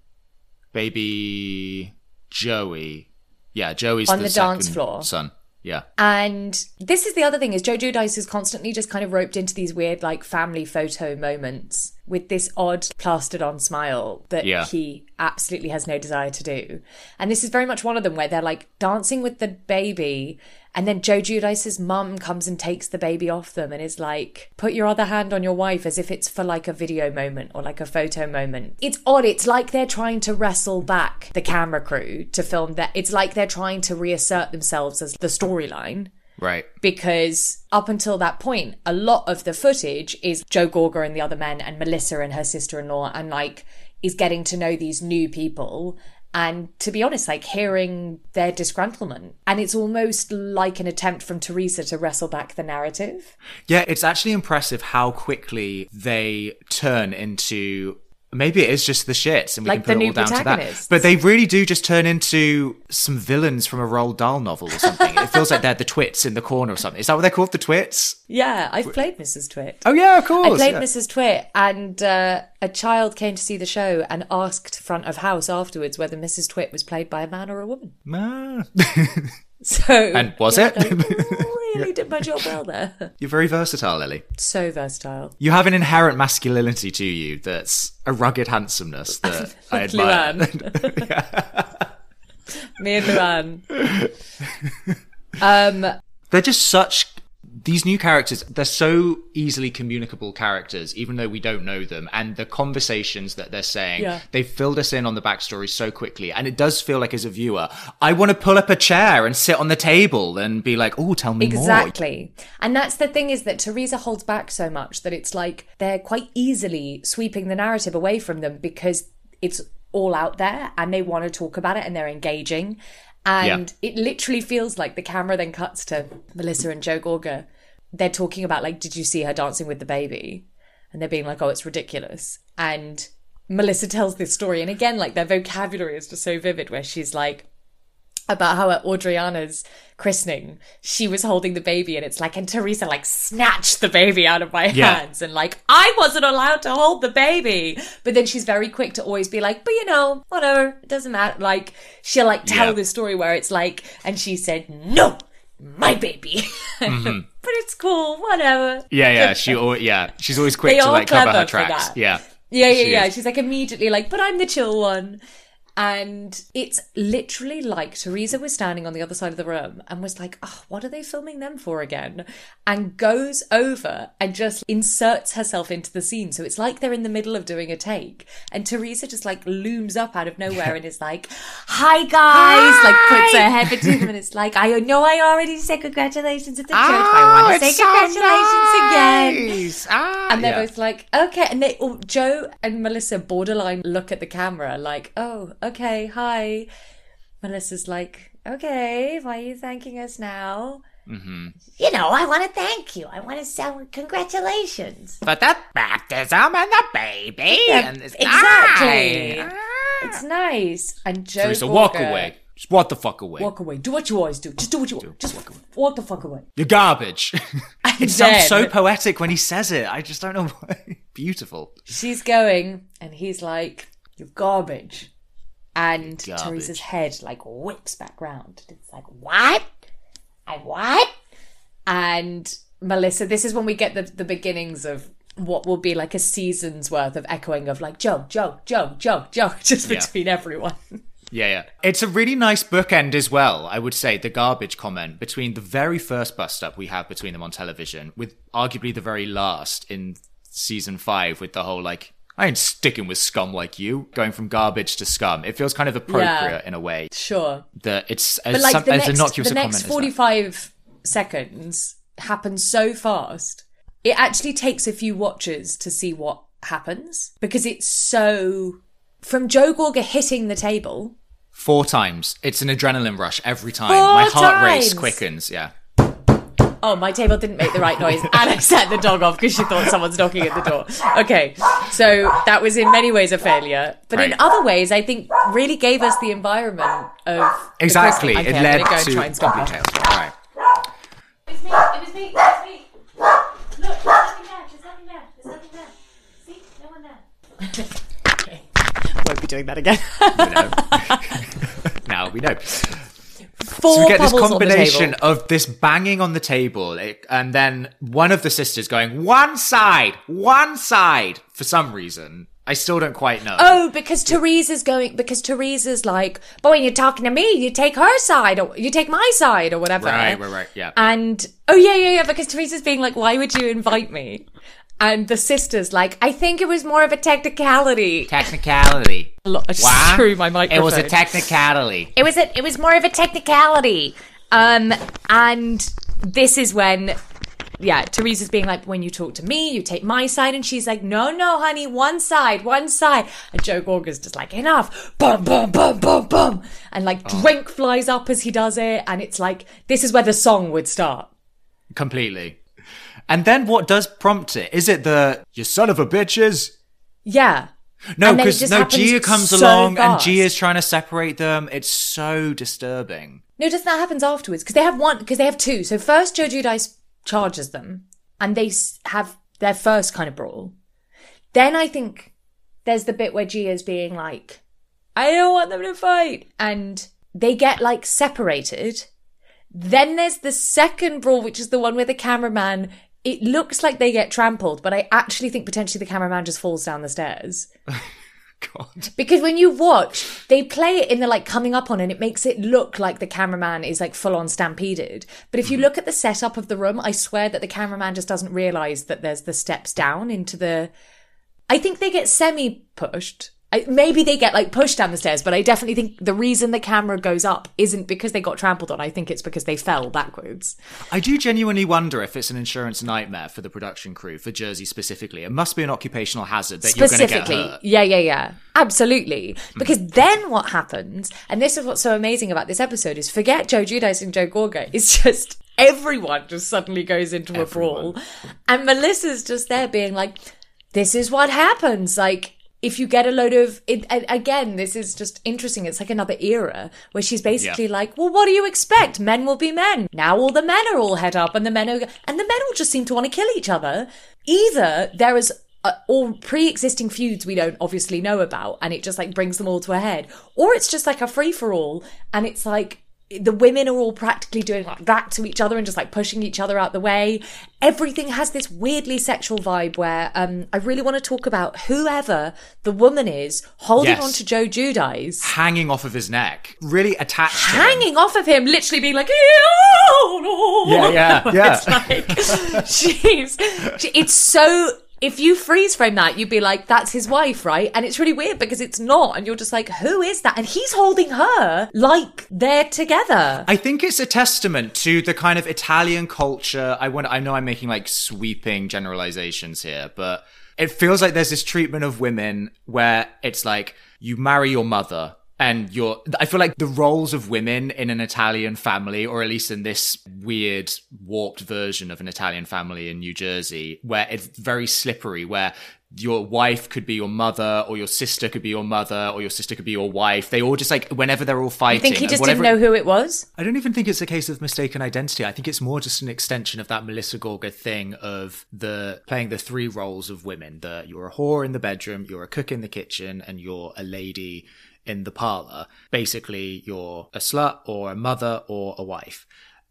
Baby Joey. Yeah, Joey's On the, the dance floor. son. Yeah. And this is the other thing is Joe Giudice is constantly just kind of roped into these weird like family photo moments with this odd plastered on smile that Yeah. he absolutely has no desire to do. And this is very much one of them where they're like dancing with the baby and then Joe Giudice's mum comes and takes the baby off them and is like, put your other hand on your wife as if it's for like a video moment or like a photo moment. It's odd. It's like they're trying to wrestle back the camera crew to film that. It's like they're trying to reassert themselves as the storyline Right. because up until that point, a lot of the footage is Joe Gorga and the other men and Melissa and her sister in law, and like is getting to know these new people. And to be honest, like hearing their disgruntlement. And it's almost like an attempt from Teresa to wrestle back the narrative. Yeah, it's actually impressive how quickly they turn into. Maybe it is just the shits, and we Like can put it all down to that. But they really do just turn into some villains from a Roald Dahl novel or something. it feels like they're the twits in the corner or something. Is that what they're called? The twits? Yeah, I've played Mrs. Twit. Oh yeah, of course. I played yeah. Mrs. Twit, and uh, a child came to see the show and asked front of house afterwards whether Mrs. Twit was played by a man or a woman. Ah. (laughs) (laughs) So And was yeah, it? (laughs) I really did my job well there. (laughs) You're very versatile, Lily. So versatile. You have an inherent masculinity to you that's a rugged handsomeness that I admire. Me and Luann. um, they're just such these new characters they're so easily communicable characters even though we don't know them and the conversations that they're saying Yeah. they've filled us in on the backstory so quickly and it does feel like as a viewer i want to pull up a chair and sit on the table and be like oh tell me more exactly. And that's the thing is that Teresa holds back so much that it's like they're quite easily sweeping the narrative away from them because it's all out there and they want to talk about it and they're engaging. And it literally feels like the camera then cuts to Melissa and Joe Gorga they're talking about like, did you see her dancing with the baby? And they're being like, oh, it's ridiculous. And Melissa tells this story, and again, like their vocabulary is just so vivid, where she's like, about how at Audriana's christening, she was holding the baby and it's like, and Teresa like snatched the baby out of my Yeah. hands and like, I wasn't allowed to hold the baby. But then she's very quick to always be like, but you know, whatever, it doesn't matter. Like, she'll like tell Yeah. this story where it's like, and she said, no, my baby. (laughs) Mm-hmm. but it's cool, whatever. Yeah, yeah. She, (laughs) al- yeah, she's always quick They to like cover her tracks. Yeah, Yeah, yeah, She yeah. is. She's like immediately like, but I'm the chill one. And it's literally like Teresa was standing on the other side of the room and was like, oh, what are they filming them for again? And goes over and just inserts herself into the scene. So it's like they're in the middle of doing a take. And Teresa just like looms up out of nowhere and is like, hi guys, like puts her head between them and it's like, I know I already said congratulations at the church, but I want to say congratulations again. Ah, And they're yeah. both like, okay. And they, oh, Joe and Melissa borderline look at the camera like, oh, okay, hi. Melissa's like, okay, why are you thanking us now? Mm-hmm. You know, I want to thank you. I want to say congratulations. But the baptism and the baby, Yeah, and it's exactly. nice. It's nice. And Joe Teresa, walk away. Just walk the fuck away. Walk away. Do what you always do. Just do what you want. Just walk away. Walk the fuck away. You're garbage. (laughs) it sounds so poetic when he says it. I just don't know (laughs) why. Beautiful. she's going and he's like you're garbage and Garbage. teresa's head like whips back round it's like what i what and melissa this is when we get the, the beginnings of what will be like a season's worth of echoing of like joe joe joe joe joe (laughs) just Yeah. between everyone Yeah, yeah. It's a really nice bookend as well, I would say, the garbage comment between the very first bust up we have between them on television with arguably the very last in season five with the whole like, I ain't sticking with scum like you, going from garbage to scum. It feels kind of appropriate in a way sure that it's but as, like some, the as next, innocuous the comment next as that. 45 seconds happen so fast it actually takes a few watches to see what happens because it's so from joe gorga hitting the table Four times. It's an adrenaline rush every time. Four My heart race quickens, yeah. Oh my table didn't make the right noise (laughs) and i set the dog off because she thought someone's knocking at the door okay so that was in many ways a failure but in other ways i think really gave us the environment of Exactly. Christmas- it I'm led gonna go to try and stop complete All right. It was me. It was me. It was me. Look, there's nothing there. There's nothing there. There's nothing there. See, no one there. (laughs) okay. Won't be doing that again. (laughs) now we know. Four So we get this bubbles on the combination of this banging on the table, it- and then one of the sisters going one side, one side for some reason. I still don't quite know. Oh, because Teresa's going. Because Teresa's like, but when you're talking to me, you take her side, or you take my side, or whatever. right, right, right. Yeah. And oh yeah, yeah, yeah. Because Teresa's being like, why would you invite me? And the sister's like, I think it was more of a technicality. technicality. I just What? threw my microphone. It was a technicality. It was a, it was more of a technicality. Um, and this is when, yeah, Teresa's being like, when you talk to me, you take my side, and she's like, no, no, honey, one side, one side. And Joe Gorga's just like, enough, boom, boom, boom, boom, boom, and like drink flies up as he does it, and it's like this is where the song would start. Completely. And then what does prompt it? Is it the you son of a bitches? Yeah. No, And because no, Gia comes so along and fast. Gia's trying to separate them. It's so disturbing. No, doesn't that happens afterwards? Because they have one, because they have two. So first, Joe Giudice charges them, and they have their first kind of brawl. Then I think there's the bit where Gia's being like, "I don't want them to fight," and they get like separated. Then there's the second brawl, which is the one where the cameraman. It looks like they get trampled, but I actually think potentially the cameraman just falls down the stairs. (laughs) God. Because when you watch, they play it in the like coming up on and it makes it look like the cameraman is like full on stampeded. But if you mm-hmm. look at the setup of the room, I swear that the cameraman just doesn't realize that there's the steps down into the. I think they get semi pushed. I, maybe they get like pushed down the stairs, but I definitely think the reason the camera goes up isn't because they got trampled on. I think it's because they fell backwards. I do genuinely wonder if it's an insurance nightmare for the production crew, for Jersey specifically. It must be an occupational hazard that you're going to get specifically hurt. yeah yeah yeah absolutely hmm. because then what happens and this is what's so amazing about this episode is forget joe giudice and joe gorga (laughs) it's just everyone just suddenly goes into a brawl. And Melissa's just there being like, this is what happens. Like, if you get a load of it, again, this is just interesting. It's like another era where she's basically yeah. like, "Well, what do you expect? Men will be men." Now all the men are all head up, and the men are, and the men all just seem to want to kill each other. Either there is uh, all pre-existing feuds we don't obviously know about, and it just like brings them all to a head, or it's just like a free for all, and it's like the women are all practically doing like that to each other and just like pushing each other out the way. Everything has this weirdly sexual vibe where um, I really want to talk about whoever the woman is holding yes. on to Joe Giudice. Hanging off of his neck. Really attached Hanging off of him, literally being like. Yeah, yeah, (laughs) yeah. It's like, (laughs) she's, she, it's so if you freeze frame that, you'd be like, that's his wife, right? And it's really weird because it's not. And you're just like, who is that? And he's holding her like they're together. I think it's a testament to the kind of Italian culture. I want, I know I'm making like sweeping generalizations here, but it feels like there's this treatment of women where it's like, you marry your mother and you're i feel like the roles of women in an italian family or at least in this weird warped version of an italian family in new jersey where it's very slippery where your wife could be your mother or your sister could be your mother or your sister could be your wife they all just like whenever they're all fighting I think he just didn't know who it was i don't even think it's a case of mistaken identity i think it's more just an extension of that melissa gorga thing of the playing the three roles of women that you're a whore in the bedroom you're a cook in the kitchen and you're a lady in the parlor. Basically, you're a slut or a mother or a wife.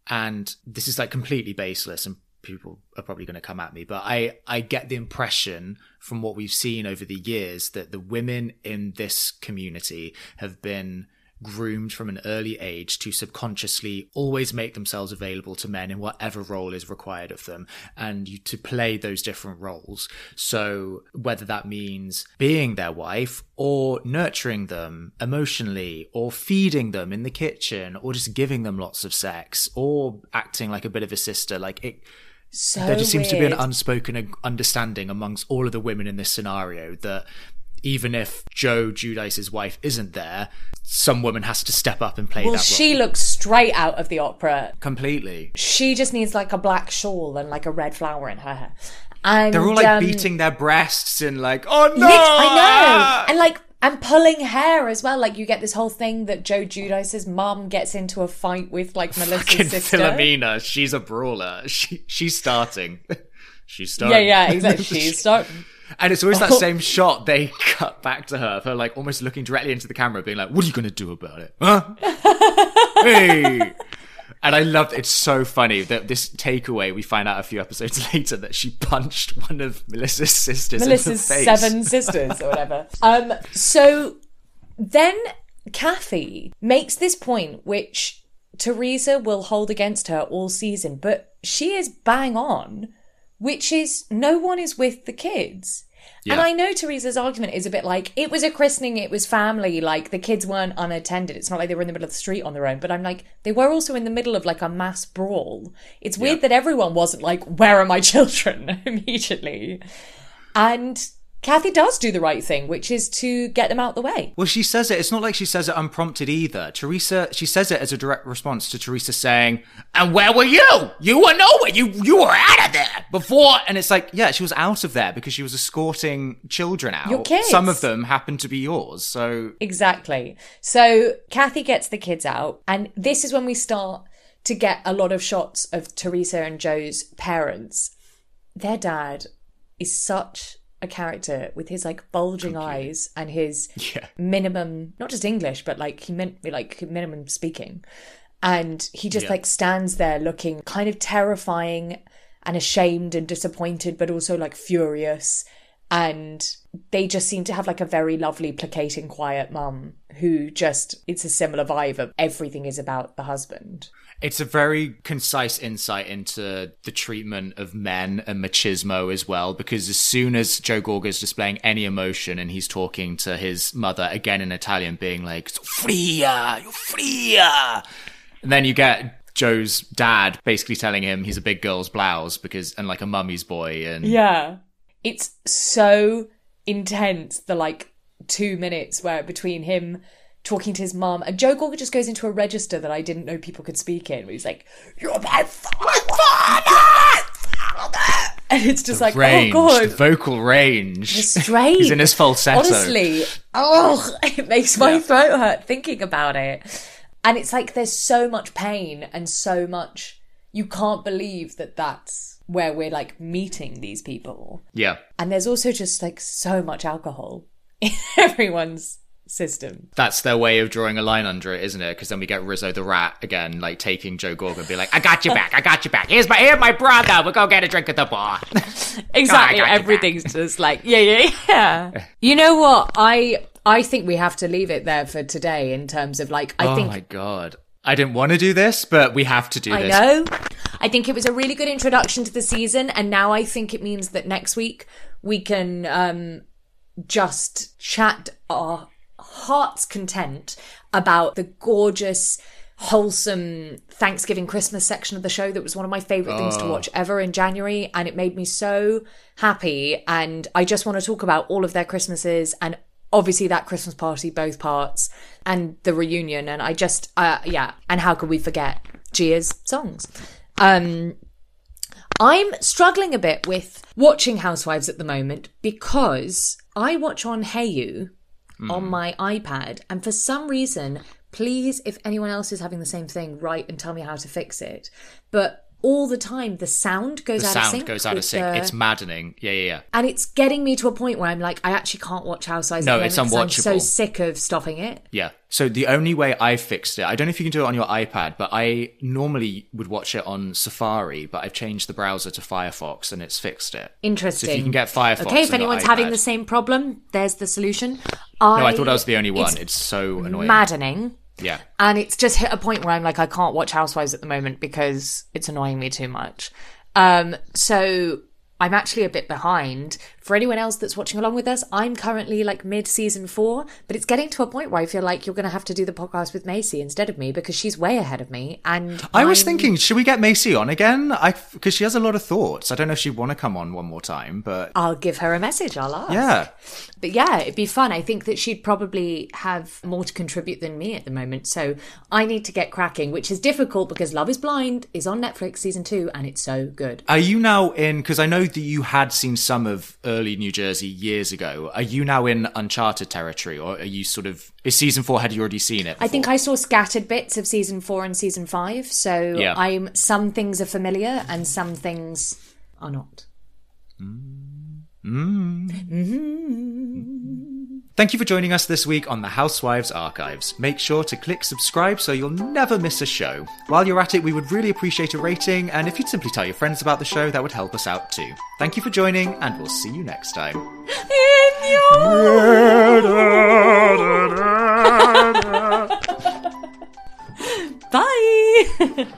And this is like completely baseless and people are probably going to come at me, but I, I get the impression from what we've seen over the years that the women in this community have been groomed from an early age to subconsciously always make themselves available to men in whatever role is required of them and you, to play those different roles. So whether that means being their wife or nurturing them emotionally or feeding them in the kitchen or just giving them lots of sex or acting like a bit of a sister, like it, so there just seems weird. to be an unspoken understanding amongst all of the women in this scenario that even if Joe Giudice's wife isn't there, some woman has to step up and play well, that role. she looks straight out of the opera. Completely. She just needs like a black shawl and like a red flower in her hair. And they're all like um, beating their breasts and like, oh no! I know. And like and pulling hair as well. Like you get this whole thing that Joe Giudice's mom gets into a fight with like Melissa's Fucking sister. Philomena, she's a brawler. She she's starting. (laughs) she's starting. Yeah, yeah, exactly. She's (laughs) starting. And it's always that oh. same shot they (laughs) cut back to her, of her like almost looking directly into the camera, being like, "What are you going to do about it, huh? hey!" And I loved it's so funny that this takeaway we find out a few episodes (laughs) later that she punched one of Melissa's sisters. Melissa's in the face. seven sisters or whatever. (laughs) Um, so then Kathy makes this point, which Teresa will hold against her all season, but she is bang on which is no one is with the kids. Yeah. And I know Teresa's argument is a bit like it was a christening, it was family, like the kids weren't unattended. It's not like they were in the middle of the street on their own. But I'm like, they were also in the middle of like a mass brawl. It's weird yeah. that everyone wasn't like, where are my (laughs) children (laughs) immediately? And Kathy does do the right thing, which is to get them out the way. Well, she says it. It's not like she says it unprompted either. Teresa, she says it as a direct response to Teresa saying, "And where were you? You were nowhere. You you were out of there before." And it's like, yeah, she was out of there because she was escorting children out. Your kids. Some of them happened to be yours. So exactly. So Kathy gets the kids out, and this is when we start to get a lot of shots of Teresa and Joe's parents. Their dad is such a character with his like bulging eyes and his yeah. minimum not just english but like he meant like minimum speaking and he just Yeah. like stands there looking kind of terrifying and ashamed and disappointed but also like furious and they just seem to have like a very lovely placating quiet mum who just it's a similar vibe of everything is about the husband It's a very concise insight into the treatment of men and machismo as well, because as soon as Joe Gorga is displaying any emotion and he's talking to his mother again in Italian, being like, Fria, you're Fria. And then you get Joe's dad basically telling him he's a big girl's blouse because, and like a mummy's boy. And Yeah. It's so intense, the like two minutes where between him talking to his mum, and Joe Gorga just goes into a register that I didn't know people could speak in. Where he's like, "You're my father," and it's just like, oh, range, "Oh god." the vocal range. The strain. He's in his falsetto. Honestly, oh, it makes my Yeah. throat hurt thinking about it. And it's like there's so much pain and so much. You can't believe that that's where we're like meeting these people. Yeah. And there's also just like so much alcohol (laughs) in everyone's system. That's their way of drawing a line under it, isn't it? Because then we get Rizzo the rat again, like taking Joe Gorga and be like, I got you back, I got you back. Here's my here's my brother. We'll go get a drink at the bar. (laughs) Exactly. got Everything's just like, yeah, yeah, yeah. you know what? I I think we have to leave it there for today in terms of like I oh think my god. I didn't want to do this, but we have to do I this. know. I think it was a really good introduction to the season, and now I think it means that next week we can um, just chat our heart's content about the gorgeous, wholesome Thanksgiving Christmas section of the show that was one of my favorite things to watch ever in January, and it made me so happy. And I just want to talk about all of their Christmases and obviously that Christmas party, both parts, and the reunion. And I just, uh, yeah. And how could we forget Gia's songs? Um, I'm struggling a bit with watching Housewives at the moment because I watch on Hayu on mm. my iPad, and for some reason, please, if anyone else is having the same thing, write and tell me how to fix it. But all the time, the sound goes The out of sound sync. goes out of sync. the- It's maddening. Yeah, yeah, yeah. and it's getting me to a point where I'm like, I actually can't watch Housewives. No, it's 'cause I'm so sick of stopping it. Yeah. So the only way I fixed it, I don't know if you can do it on your iPad, but I normally would watch it on Safari, but I've changed the browser to Firefox and it's fixed it. Interesting. So if you can get Firefox. Okay, if anyone's having the same problem, there's the solution. No, I thought I was the only one. it's It's, so annoying. maddening. Yeah. And it's just hit a point where I'm like, I can't watch Housewives at the moment because it's annoying me too much. Um, so I'm actually a bit behind. For anyone else that's watching along with us, I'm currently like mid season four, but it's getting to a point where I feel like you're going to have to do the podcast with Macy instead of me because she's way ahead of me. And I was I'm- thinking, should we get Macy on again? I because she has a lot of thoughts. I don't know if she'd want to come on one more time, but I'll give her a message. I'll ask. yeah. But yeah, it'd be fun. I think that she'd probably have more to contribute than me at the moment. So I need to get cracking, which is difficult because Love is Blind is on Netflix season two and it's so good. Are you now in? Because I know that you had seen some of early New Jersey years ago. Are you now in uncharted territory, or are you sort of? Is season four? Had you already seen it? I think I saw scattered bits of season four and season five. So Yeah. I'm some things are familiar and some things are not. Mm. Mm. Mm-hmm. Thank you for joining us this week on the Housewives Archives. Make sure to click subscribe so you'll never miss a show. While you're at it, we would really appreciate a rating, and if you'd simply tell your friends about the show, that would help us out too. Thank you for joining, and we'll see you next time. (laughs) Bye. (laughs)